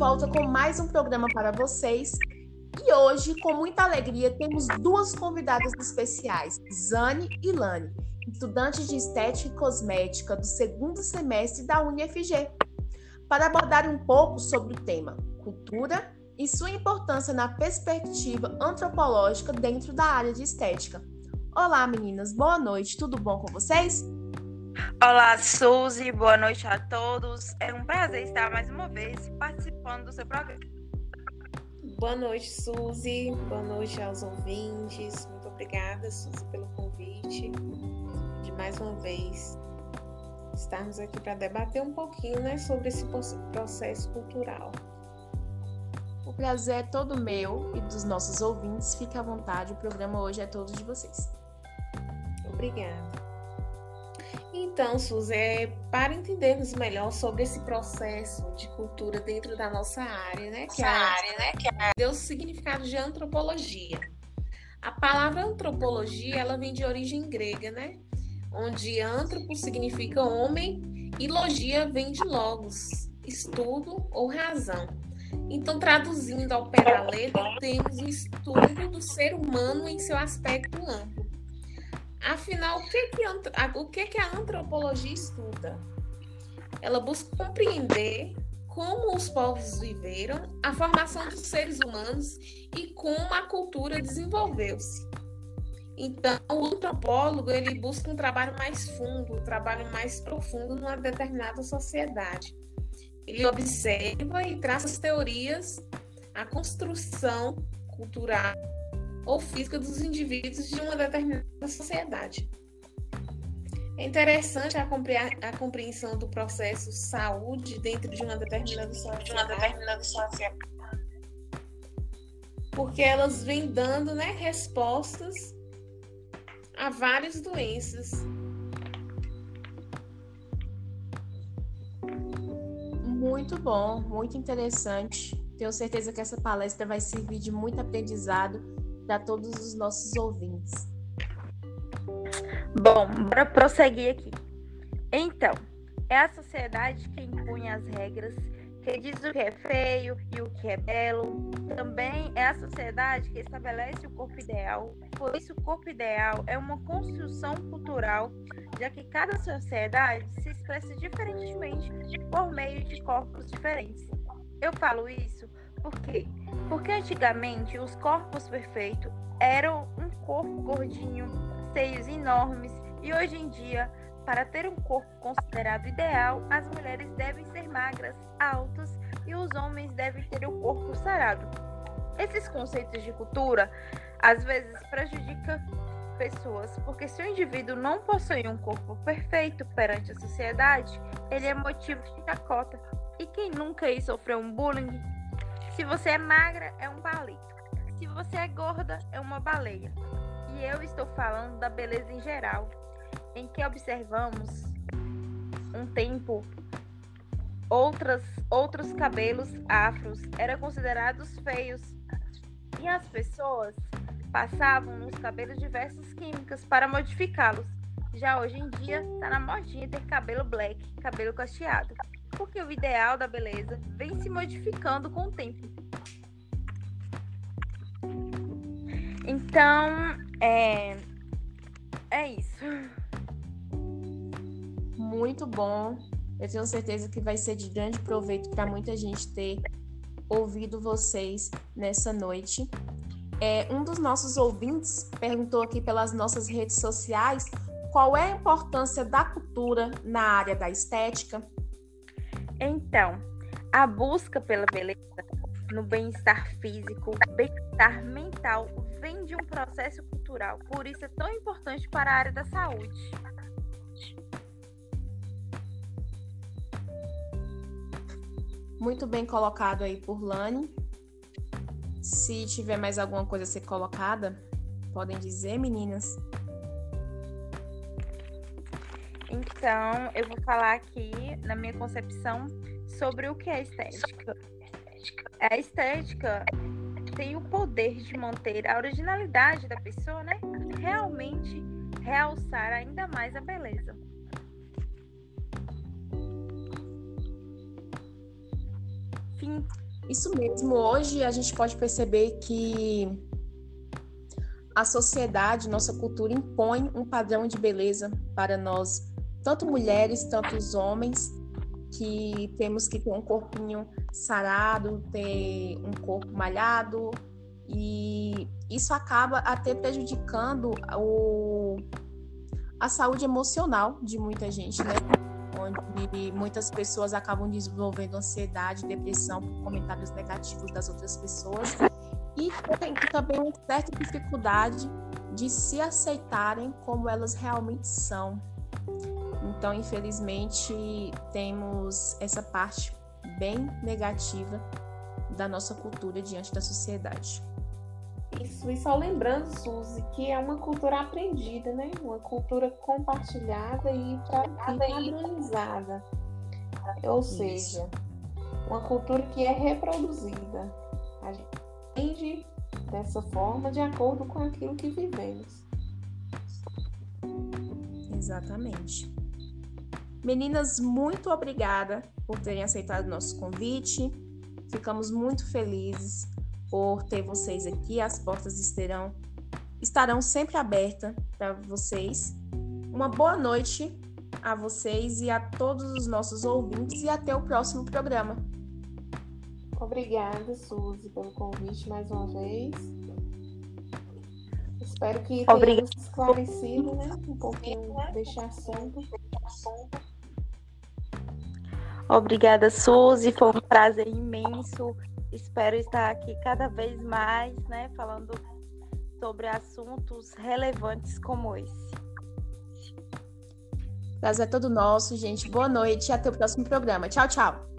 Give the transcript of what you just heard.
volta com mais um programa para vocês. E hoje, com muita alegria, temos duas convidadas especiais, Zane e Lani, estudantes de Estética e Cosmética do segundo semestre da UniFG, para abordar um pouco sobre o tema cultura e sua importância na perspectiva antropológica dentro da área de estética. Olá, meninas, boa noite, tudo bom com vocês? Olá, Suzy, boa noite a todos. É um prazer estar mais uma vez participando do seu programa. Boa noite, Suzy. Boa noite aos ouvintes. Muito obrigada, Suzy, pelo convite. De mais uma vez estarmos aqui para debater um pouquinho né, sobre esse processo cultural. O prazer é todo meu e dos nossos ouvintes. Fique à vontade, o programa hoje é todo de vocês. Obrigada. Então, Suzy, é, para entendermos melhor sobre esse processo de cultura dentro da nossa área, né? Que é a área, né? Que é... deu o significado de antropologia. A palavra antropologia, ela vem de origem grega, né? Onde antropo significa homem e logia vem de logos, estudo ou razão. Então, traduzindo ao pé da letra, temos o estudo do ser humano em seu aspecto amplo. Afinal, o que, que, o que, que a antropologia estuda? Ela busca compreender como os povos viveram, a formação dos seres humanos e como a cultura desenvolveu-se. Então, o antropólogo ele busca um trabalho mais fundo, um trabalho mais profundo numa determinada sociedade. Ele observa e traça as teorias, a construção cultural ou física dos indivíduos de uma determinada sociedade. É interessante a, a compreensão do processo saúde dentro de uma determinada sociedade, uma determinada sociedade porque elas vêm dando né, respostas a várias doenças. Muito bom, muito interessante. Tenho certeza que essa palestra vai servir de muito aprendizado para todos os nossos ouvintes. Bom, bora prosseguir aqui. Então, é a sociedade que impõe as regras, que diz o que é feio e o que é belo. Também é a sociedade que estabelece o corpo ideal. Por isso, o corpo ideal é uma construção cultural, já que cada sociedade se expressa diferentemente por meio de corpos diferentes. Eu falo isso por quê? Porque antigamente os corpos perfeitos eram um corpo gordinho, seios enormes, e hoje em dia, para ter um corpo considerado ideal, as mulheres devem ser magras, altas e os homens devem ter o corpo sarado. Esses conceitos de cultura às vezes prejudicam pessoas, porque se o indivíduo não possui um corpo perfeito perante a sociedade, ele é motivo de chacota. E quem nunca aí sofreu um bullying se você é magra, é um palito. Se você é gorda, é uma baleia. E eu estou falando da beleza em geral, em que observamos um tempo outras, outros cabelos afros eram considerados feios e as pessoas passavam nos cabelos diversas químicas para modificá-los. Já hoje em dia, está na modinha ter cabelo black, cabelo cacheado porque o ideal da beleza vem se modificando com o tempo. Então, é, é isso. Muito bom. Eu tenho certeza que vai ser de grande proveito para muita gente ter ouvido vocês nessa noite. É, um dos nossos ouvintes perguntou aqui pelas nossas redes sociais qual é a importância da cultura na área da estética. Então, a busca pela beleza no bem-estar físico, bem-estar mental, vem de um processo cultural. Por isso é tão importante para a área da saúde. Muito bem colocado aí por Lani. Se tiver mais alguma coisa a ser colocada, podem dizer, meninas. Então, eu vou falar aqui, na minha concepção, sobre o que é estética. A estética tem o poder de manter a originalidade da pessoa, né? Realmente realçar ainda mais a beleza. Fim. Isso mesmo. Hoje a gente pode perceber que a sociedade, nossa cultura impõe um padrão de beleza para nós, tanto mulheres, tanto os homens, que temos que ter um corpinho sarado, ter um corpo malhado, e isso acaba até prejudicando o, a saúde emocional de muita gente, né? Onde muitas pessoas acabam desenvolvendo ansiedade, depressão por comentários negativos das outras pessoas e tem também uma certa dificuldade de se aceitarem como elas realmente são. Então, infelizmente, temos essa parte bem negativa da nossa cultura diante da sociedade. Isso, e só lembrando, Suzy, que é uma cultura aprendida, né? Uma cultura compartilhada e padronizada. Ou seja, uma cultura que é reproduzida. A gente aprende dessa forma de acordo com aquilo que vivemos. Exatamente. Meninas, muito obrigada por terem aceitado o nosso convite. Ficamos muito felizes por ter vocês aqui. As portas estarão, estarão sempre abertas para vocês. Uma boa noite a vocês e a todos os nossos ouvintes e até o próximo programa. Obrigada, Suzy, pelo convite mais uma vez. Espero que tenha esclarecido né, um pouquinho deste assunto. Obrigada, Suzy. Foi um prazer imenso. Espero estar aqui cada vez mais, né, falando sobre assuntos relevantes como esse. Prazer é todo nosso, gente. Boa noite e até o próximo programa. Tchau, tchau.